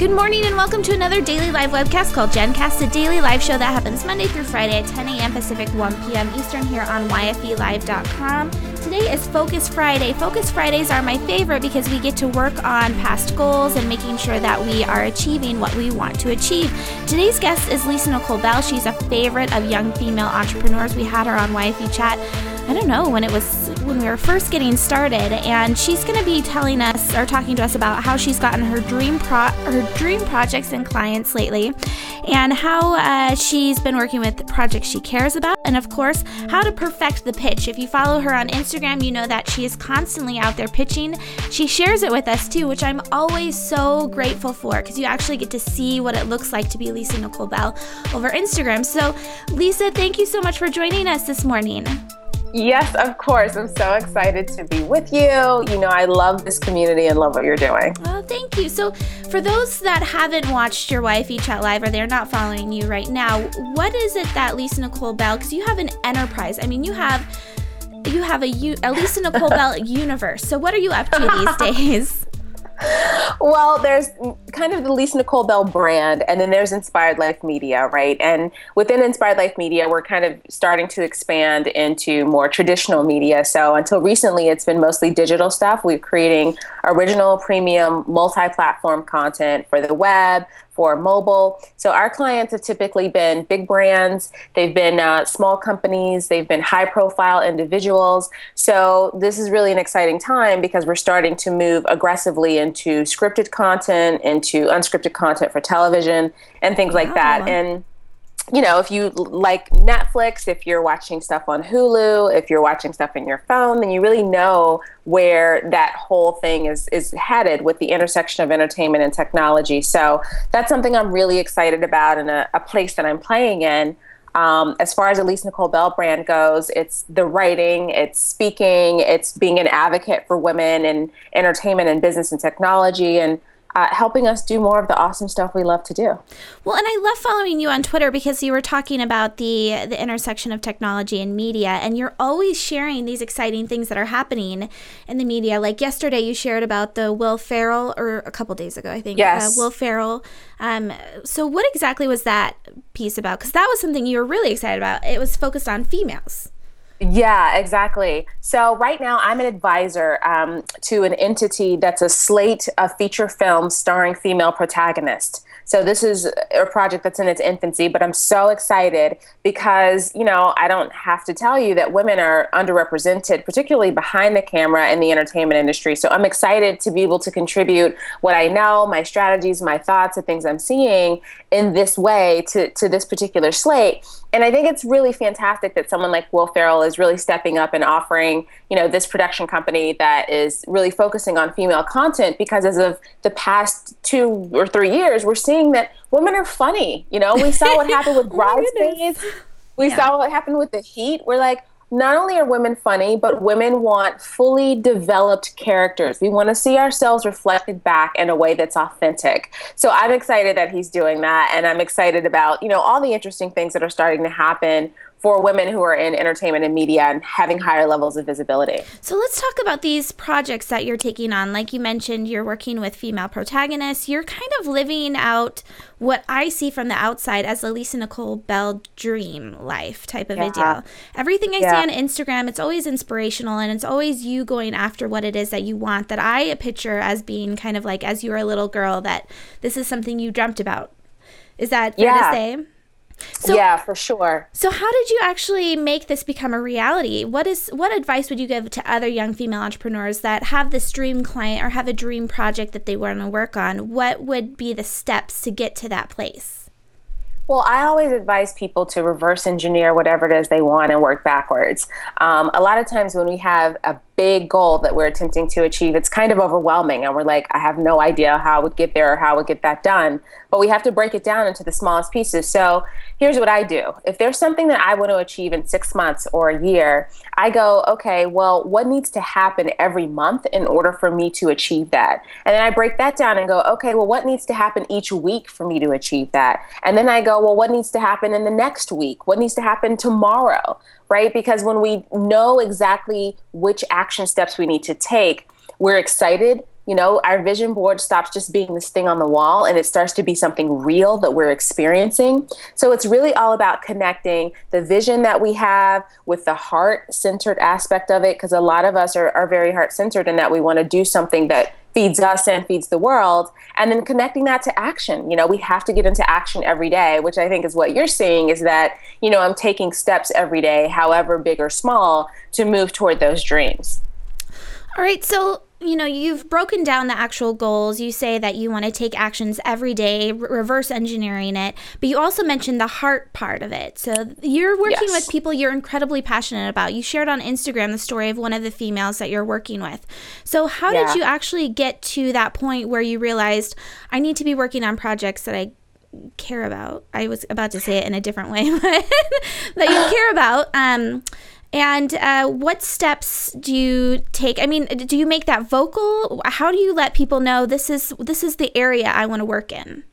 Good morning and welcome to another daily live webcast called GenCast, a daily live show that happens Monday through Friday at 10 a.m. Pacific, 1 p.m. Eastern here on YFELive.com. Today is Focus Friday. Focus Fridays are my favorite because we get to work on past goals and making sure that we are achieving what we want to achieve. Today's guest is Lisa Nicole Bell. She's a favorite of young female entrepreneurs. We had her on YFE Chat I don't know, when it was when we were first getting started and she's going to be telling us or talking to us about how she's gotten her dream pro her dream projects and clients lately and how uh, she's been working with projects she cares about and of course how to perfect the pitch. If you follow her on Instagram, you know that she is constantly out there pitching. She shares it with us too, which I'm always so grateful for because you actually get to see what it looks like to be Lisa Nicole Bell over Instagram. So, Lisa, thank you so much for joining us this morning. Yes, of course. I'm so excited to be with you. You know, I love this community and love what you're doing. Oh, thank you. So, for those that haven't watched your YFE Chat Live or they're not following you right now, what is it that Lisa Nicole Bell, because you have an enterprise, I mean, you have. You have a, a Lisa Nicole Bell universe. So, what are you up to these days? Well, there's kind of the Lisa Nicole Bell brand, and then there's Inspired Life Media, right? And within Inspired Life Media, we're kind of starting to expand into more traditional media. So until recently, it's been mostly digital stuff. We're creating original, premium, multi platform content for the web, for mobile. So our clients have typically been big brands, they've been uh, small companies, they've been high profile individuals. So this is really an exciting time because we're starting to move aggressively into scripted content, into unscripted content for television, and things like that. And you know, if you like Netflix, if you're watching stuff on Hulu, if you're watching stuff in your phone, then you really know where that whole thing is is headed with the intersection of entertainment and technology. So that's something I'm really excited about and a, a place that I'm playing in. Um, as far as the Lisa Nicole Bell brand goes, it's the writing, it's speaking, it's being an advocate for women in entertainment and business and technology. And uh, helping us do more of the awesome stuff we love to do. Well, and I love following you on Twitter because you were talking about the the intersection of technology and media, and you're always sharing these exciting things that are happening in the media. Like yesterday, you shared about the Will Ferrell, or a couple days ago, I think. Uh, yes. Uh, Will Ferrell. Um, so, what exactly was that piece about? Because that was something you were really excited about. It was focused on females. Yeah, exactly. So right now, I'm an advisor um, to an entity that's a slate of feature films starring female protagonists. So this is a project that's in its infancy, but I'm so excited because, you know, I don't have to tell you that women are underrepresented, particularly behind the camera in the entertainment industry. So I'm excited to be able to contribute what I know, my strategies, my thoughts, the things I'm seeing in this way to, to this particular slate. And I think it's really fantastic that someone like Will Ferrell is really stepping up and offering, you know, this production company that is really focusing on female content because as of the past two or three years, we're seeing that women are funny. You know, we saw what happened with oh Bridesmaids. we yeah. saw what happened with The Heat. We're like, not only are women funny, but women want fully developed characters. We want to see ourselves reflected back in a way that's authentic. So I'm excited that he's doing that. And I'm excited about, you know, all the interesting things that are starting to happen for women who are in entertainment and media and having higher levels of visibility. So let's talk about these projects that you're taking on. Like you mentioned, you're working with female protagonists. You're kind of living out what I see from the outside as a Lisa Nicole Bell dream life type of yeah. a deal. Everything I yeah. see on Instagram, it's always inspirational and it's always you going after what it is that you want that I picture as being kind of like as you were a little girl that this is something you dreamt about. Is that fair yeah. to say? So, yeah, for sure. So how did you actually make this become a reality? What is what advice would you give to other young female entrepreneurs that have this dream client or have a dream project that they want to work on? What would be the steps to get to that place? Well, I always advise people to reverse engineer whatever it is they want and work backwards. Um, a lot of times when we have a big goal that we're attempting to achieve, it's kind of overwhelming. And we're like, I have no idea how I would get there or how I would get that done. But we have to break it down into the smallest pieces. So here's what I do if there's something that I want to achieve in six months or a year, I go, okay, well, what needs to happen every month in order for me to achieve that? And then I break that down and go, okay, well, what needs to happen each week for me to achieve that? And then I go, well, what needs to happen in the next week? What needs to happen tomorrow? right? Because when we know exactly which action steps we need to take, we're excited. you know, our vision board stops just being this thing on the wall and it starts to be something real that we're experiencing. So it's really all about connecting the vision that we have with the heart centered aspect of it, because a lot of us are, are very heart centered in that we want to do something that feeds us and feeds the world. And then connecting that to action you know we have to get into action every day which i think is what you're seeing is that you know i'm taking steps every day however big or small to move toward those dreams. All right so you know, you've broken down the actual goals. You say that you want to take actions every day, reverse engineering it, but you also mentioned the heart part of it. So you're working yes. with people you're incredibly passionate about. You shared on Instagram the story of one of the females that you're working with. So, how yeah. did you actually get to that point where you realized I need to be working on projects that I care about? I was about to say it in a different way, but that you care about. Um, and uh, what steps do you take? I mean, do you make that vocal? How do you let people know this is this is the area I want to work in?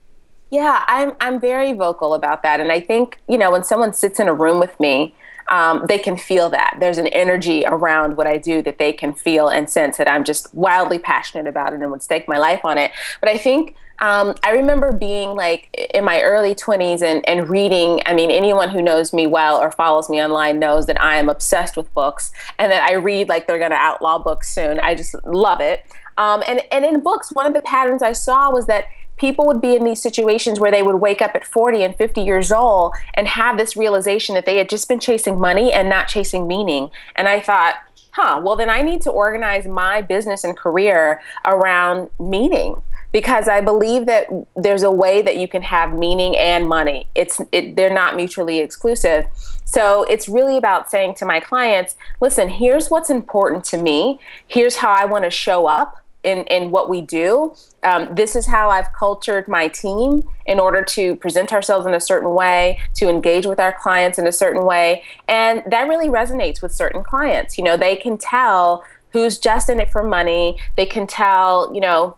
Yeah, I'm I'm very vocal about that, and I think you know when someone sits in a room with me, um, they can feel that. There's an energy around what I do that they can feel and sense that I'm just wildly passionate about it and would stake my life on it. But I think um, I remember being like in my early 20s and, and reading. I mean, anyone who knows me well or follows me online knows that I am obsessed with books and that I read like they're going to outlaw books soon. I just love it. Um, and, and in books, one of the patterns I saw was that people would be in these situations where they would wake up at 40 and 50 years old and have this realization that they had just been chasing money and not chasing meaning. And I thought, huh, well, then I need to organize my business and career around meaning because I believe that there's a way that you can have meaning and money. It's it, they're not mutually exclusive. So it's really about saying to my clients, listen, here's what's important to me. Here's how I want to show up in, in what we do. Um, this is how I've cultured my team in order to present ourselves in a certain way, to engage with our clients in a certain way. And that really resonates with certain clients. You know, they can tell who's just in it for money. They can tell, you know,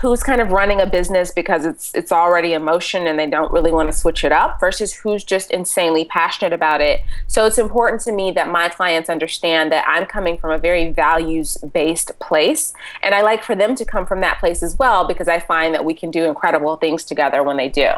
who's kind of running a business because it's it's already in motion and they don't really want to switch it up versus who's just insanely passionate about it. So it's important to me that my clients understand that I'm coming from a very values based place and I like for them to come from that place as well because I find that we can do incredible things together when they do.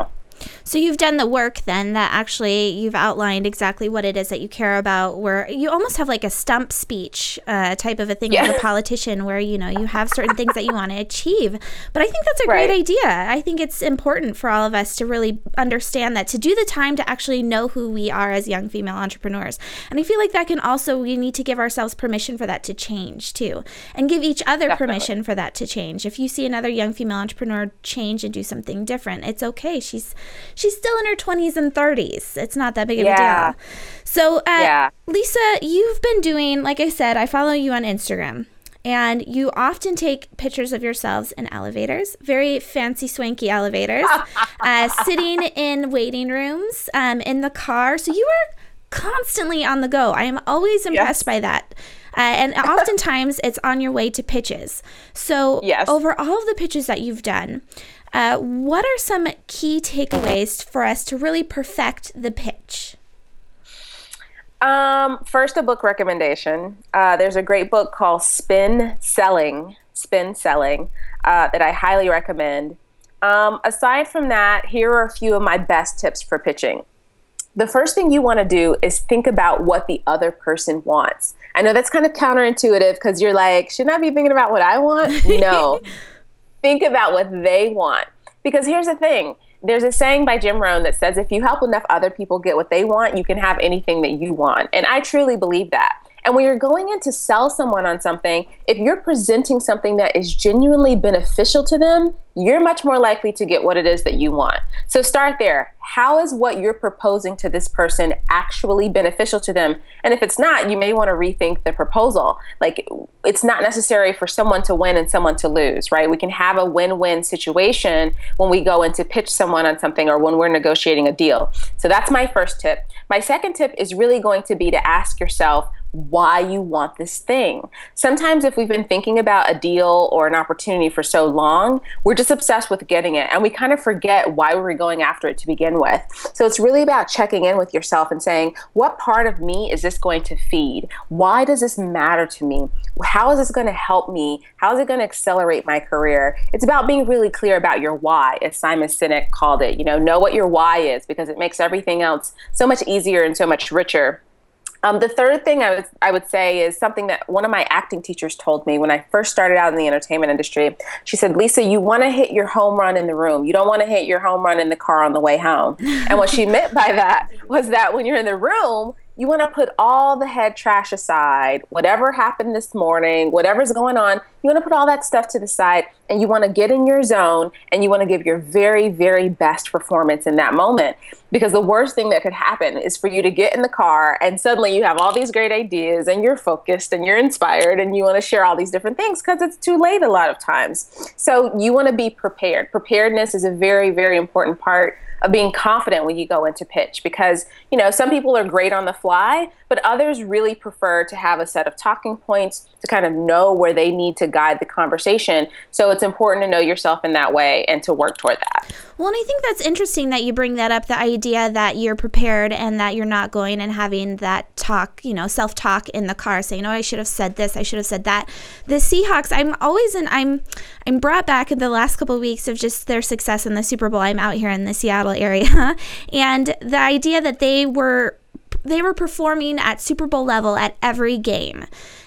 So you've done the work then that actually you've outlined exactly what it is that you care about. Where you almost have like a stump speech uh, type of a thing yes. as a politician, where you know you have certain things that you want to achieve. But I think that's a right. great idea. I think it's important for all of us to really understand that to do the time to actually know who we are as young female entrepreneurs. And I feel like that can also we need to give ourselves permission for that to change too, and give each other Definitely. permission for that to change. If you see another young female entrepreneur change and do something different, it's okay. She's she's still in her 20s and 30s. It's not that big of yeah. a deal. So, uh, yeah. Lisa, you've been doing, like I said, I follow you on Instagram. And you often take pictures of yourselves in elevators, very fancy, swanky elevators, uh, sitting in waiting rooms, um, in the car. So you are constantly on the go. I am always impressed yes. by that. Uh, and oftentimes it's on your way to pitches. So, yes. over all of the pitches that you've done, uh, what are some key takeaways for us to really perfect the pitch? Um, first, a book recommendation. Uh, there's a great book called Spin Selling, Spin Selling, uh, that I highly recommend. Um, aside from that, here are a few of my best tips for pitching. The first thing you want to do is think about what the other person wants. I know that's kind of counterintuitive because you're like, shouldn't I be thinking about what I want? No. Think about what they want. Because here's the thing there's a saying by Jim Rohn that says if you help enough other people get what they want, you can have anything that you want. And I truly believe that. And when you're going in to sell someone on something, if you're presenting something that is genuinely beneficial to them, you're much more likely to get what it is that you want. So start there. How is what you're proposing to this person actually beneficial to them? And if it's not, you may want to rethink the proposal. Like it's not necessary for someone to win and someone to lose, right? We can have a win-win situation when we go in to pitch someone on something or when we're negotiating a deal. So that's my first tip. My second tip is really going to be to ask yourself, why you want this thing. Sometimes, if we've been thinking about a deal or an opportunity for so long, we're just obsessed with getting it and we kind of forget why we were going after it to begin with. So, it's really about checking in with yourself and saying, what part of me is this going to feed? Why does this matter to me? How is this going to help me? How is it going to accelerate my career? It's about being really clear about your why, as Simon Sinek called it. You know, know what your why is because it makes everything else so much easier and so much richer um, the third thing I would, I would say is something that one of my acting teachers told me when I first started out in the entertainment industry. She said, Lisa, you want to hit your home run in the room. You don't want to hit your home run in the car on the way home. and what she meant by that was that when you're in the room, you want to put all the head trash aside, whatever happened this morning, whatever's going on, you want to put all that stuff to the side and you want to get in your zone and you want to give your very, very best performance in that moment. Because the worst thing that could happen is for you to get in the car and suddenly you have all these great ideas and you're focused and you're inspired and you want to share all these different things because it's too late a lot of times. So you want to be prepared. Preparedness is a very, very important part of being confident when you go into pitch because you know some people are great on the fly but others really prefer to have a set of talking points to kind of know where they need to guide the conversation. So it's important to know yourself in that way and to work toward that. Well and i think that's interesting that you bring that up the idea that you're prepared and that you're not going and having that talk you know self-talk in the car saying oh i should have said this i should have said that. The seahawks i'm always and i'm i'm brought back in the last couple of weeks of just their success in the super bowl. I'm out here in the seattle area. and the idea that they were they were performing at Super Bowl level at every game.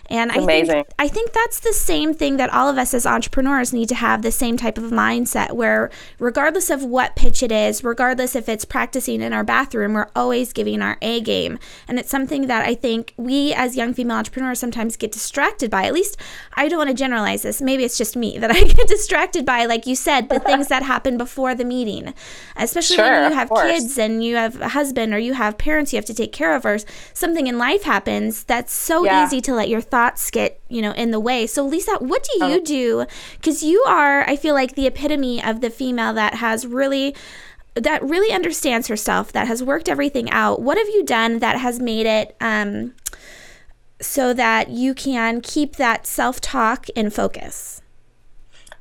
And I think I think that's the same thing that all of us as entrepreneurs need to have the same type of mindset where regardless of what pitch it is, regardless if it's practicing in our bathroom, we're always giving our A game. And it's something that I think we as young female entrepreneurs sometimes get distracted by. At least I don't want to generalize this. Maybe it's just me that I get distracted by like you said, the things that happen before the meeting. Especially sure, when you have kids and you have a husband or you have parents you have to take care of or something in life happens that's so yeah. easy to let your thoughts get, you know, in the way. So, Lisa, what do you oh. do? Because you are, I feel like, the epitome of the female that has really that really understands herself, that has worked everything out. What have you done that has made it um, so that you can keep that self talk in focus?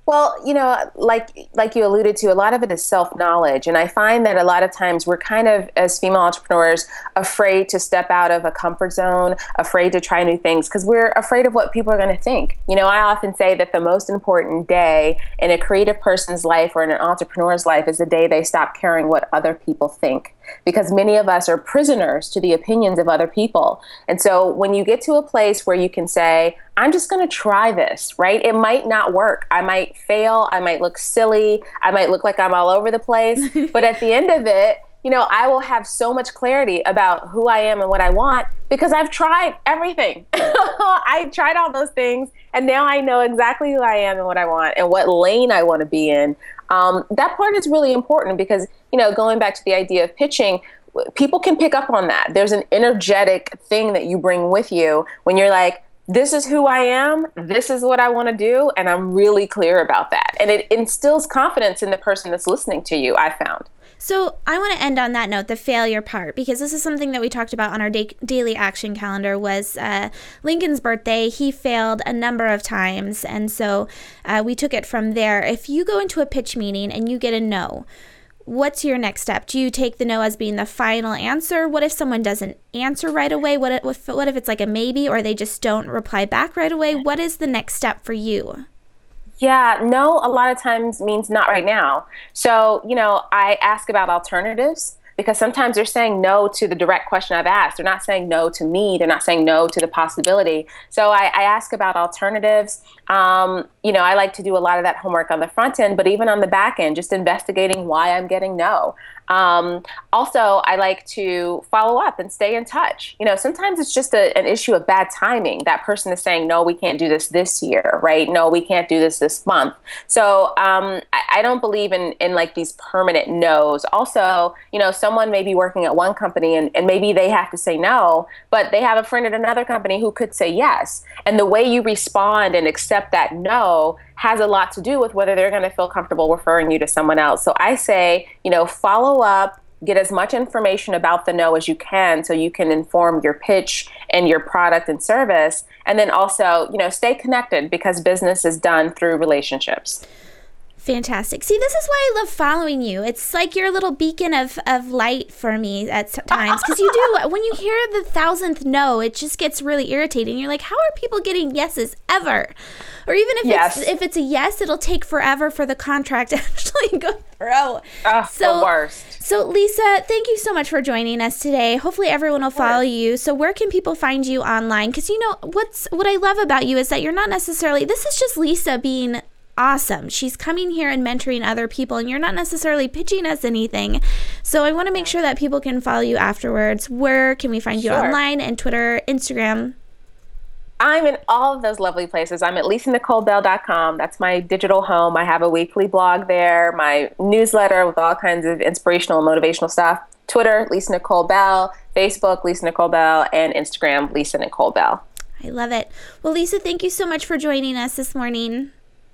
Well, you know, like like you alluded to, a lot of it is self knowledge, and I find that a lot of times we're kind of as female entrepreneurs afraid to step out of a comfort zone, afraid to try new things because we're afraid of what people are going to think. You know, I often say that the most important day in a creative person's life or in an entrepreneur's life is the day they stop caring what other people think because many of us are prisoners to the opinions of other people. And so when you get to a place where you can say, I'm just going to try this, right? It might not work. I might fail. I might look silly. I might look like I'm all over the place. but at the end of it, you know, I will have so much clarity about who I am and what I want because I've tried everything. I tried all those things and now I know exactly who I am and what I want and what lane I want to be in. Um, that part is really important because, you know, going back to the idea of pitching, people can pick up on that. There's an energetic thing that you bring with you when you're like, this is who I am, this is what I want to do, and I'm really clear about that. And it instills confidence in the person that's listening to you, I found. So I want to end on that note, the failure part, because this is something that we talked about on our da- daily action calendar. Was uh, Lincoln's birthday? He failed a number of times, and so uh, we took it from there. If you go into a pitch meeting and you get a no, what's your next step? Do you take the no as being the final answer? What if someone doesn't answer right away? What if, what if it's like a maybe or they just don't reply back right away? What is the next step for you? Yeah, no, a lot of times means not right now. So, you know, I ask about alternatives because sometimes they're saying no to the direct question I've asked. They're not saying no to me. They're not saying no to the possibility. So I, I ask about alternatives. Um, you know, I like to do a lot of that homework on the front end, but even on the back end, just investigating why I'm getting no. Um, also, I like to follow up and stay in touch. You know, sometimes it's just a, an issue of bad timing. That person is saying, no, we can't do this this year, right? No, we can't do this this month. So um, I, I, don't believe in, in like these permanent no's. Also, you know, someone may be working at one company and, and maybe they have to say no, but they have a friend at another company who could say yes. And the way you respond and accept that no has a lot to do with whether they're going to feel comfortable referring you to someone else. So I say, you know, follow up, get as much information about the no as you can so you can inform your pitch and your product and service and then also you know stay connected because business is done through relationships Fantastic. See, this is why I love following you. It's like your little beacon of, of light for me at times. Because you do, when you hear the thousandth no, it just gets really irritating. You're like, how are people getting yeses ever? Or even if yes. it's if it's a yes, it'll take forever for the contract to actually go through. Uh, so, the worst. So, Lisa, thank you so much for joining us today. Hopefully, everyone will follow you. So, where can people find you online? Because you know what's what I love about you is that you're not necessarily. This is just Lisa being awesome. She's coming here and mentoring other people, and you're not necessarily pitching us anything. So I want to make sure that people can follow you afterwards. Where can we find you online and Twitter, Instagram? I'm in all of those lovely places. I'm at lisanicolebell.com. That's my digital home. I have a weekly blog there, my newsletter with all kinds of inspirational and motivational stuff. Twitter, Lisa Nicole Bell. Facebook, Lisa Nicole Bell. And Instagram, Lisa Nicole Bell. I love it. Well, Lisa, thank you so much for joining us this morning.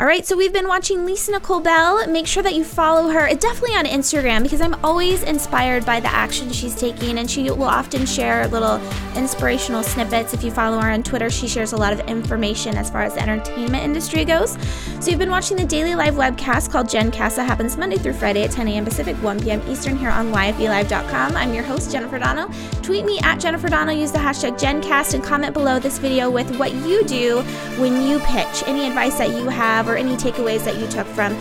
All right, so we've been watching Lisa Nicole Bell. Make sure that you follow her, uh, definitely on Instagram, because I'm always inspired by the action she's taking, and she will often share little inspirational snippets. If you follow her on Twitter, she shares a lot of information as far as the entertainment industry goes. So you've been watching the daily live webcast called GenCast that happens Monday through Friday at 10 a.m. Pacific, 1 p.m. Eastern here on YFELive.com. I'm your host, Jennifer Donogh. Tweet me at Jennifer Donogh, use the hashtag GenCast, and comment below this video with what you do when you pitch, any advice that you have or any takeaways that you took from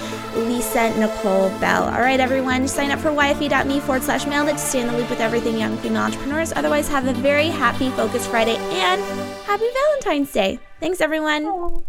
Lisa Nicole Bell. All right, everyone, sign up for yfe.me forward slash mail to stay in the loop with everything young female entrepreneurs. Otherwise, have a very happy Focus Friday and happy Valentine's Day. Thanks, everyone.